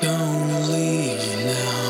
Don't leave now.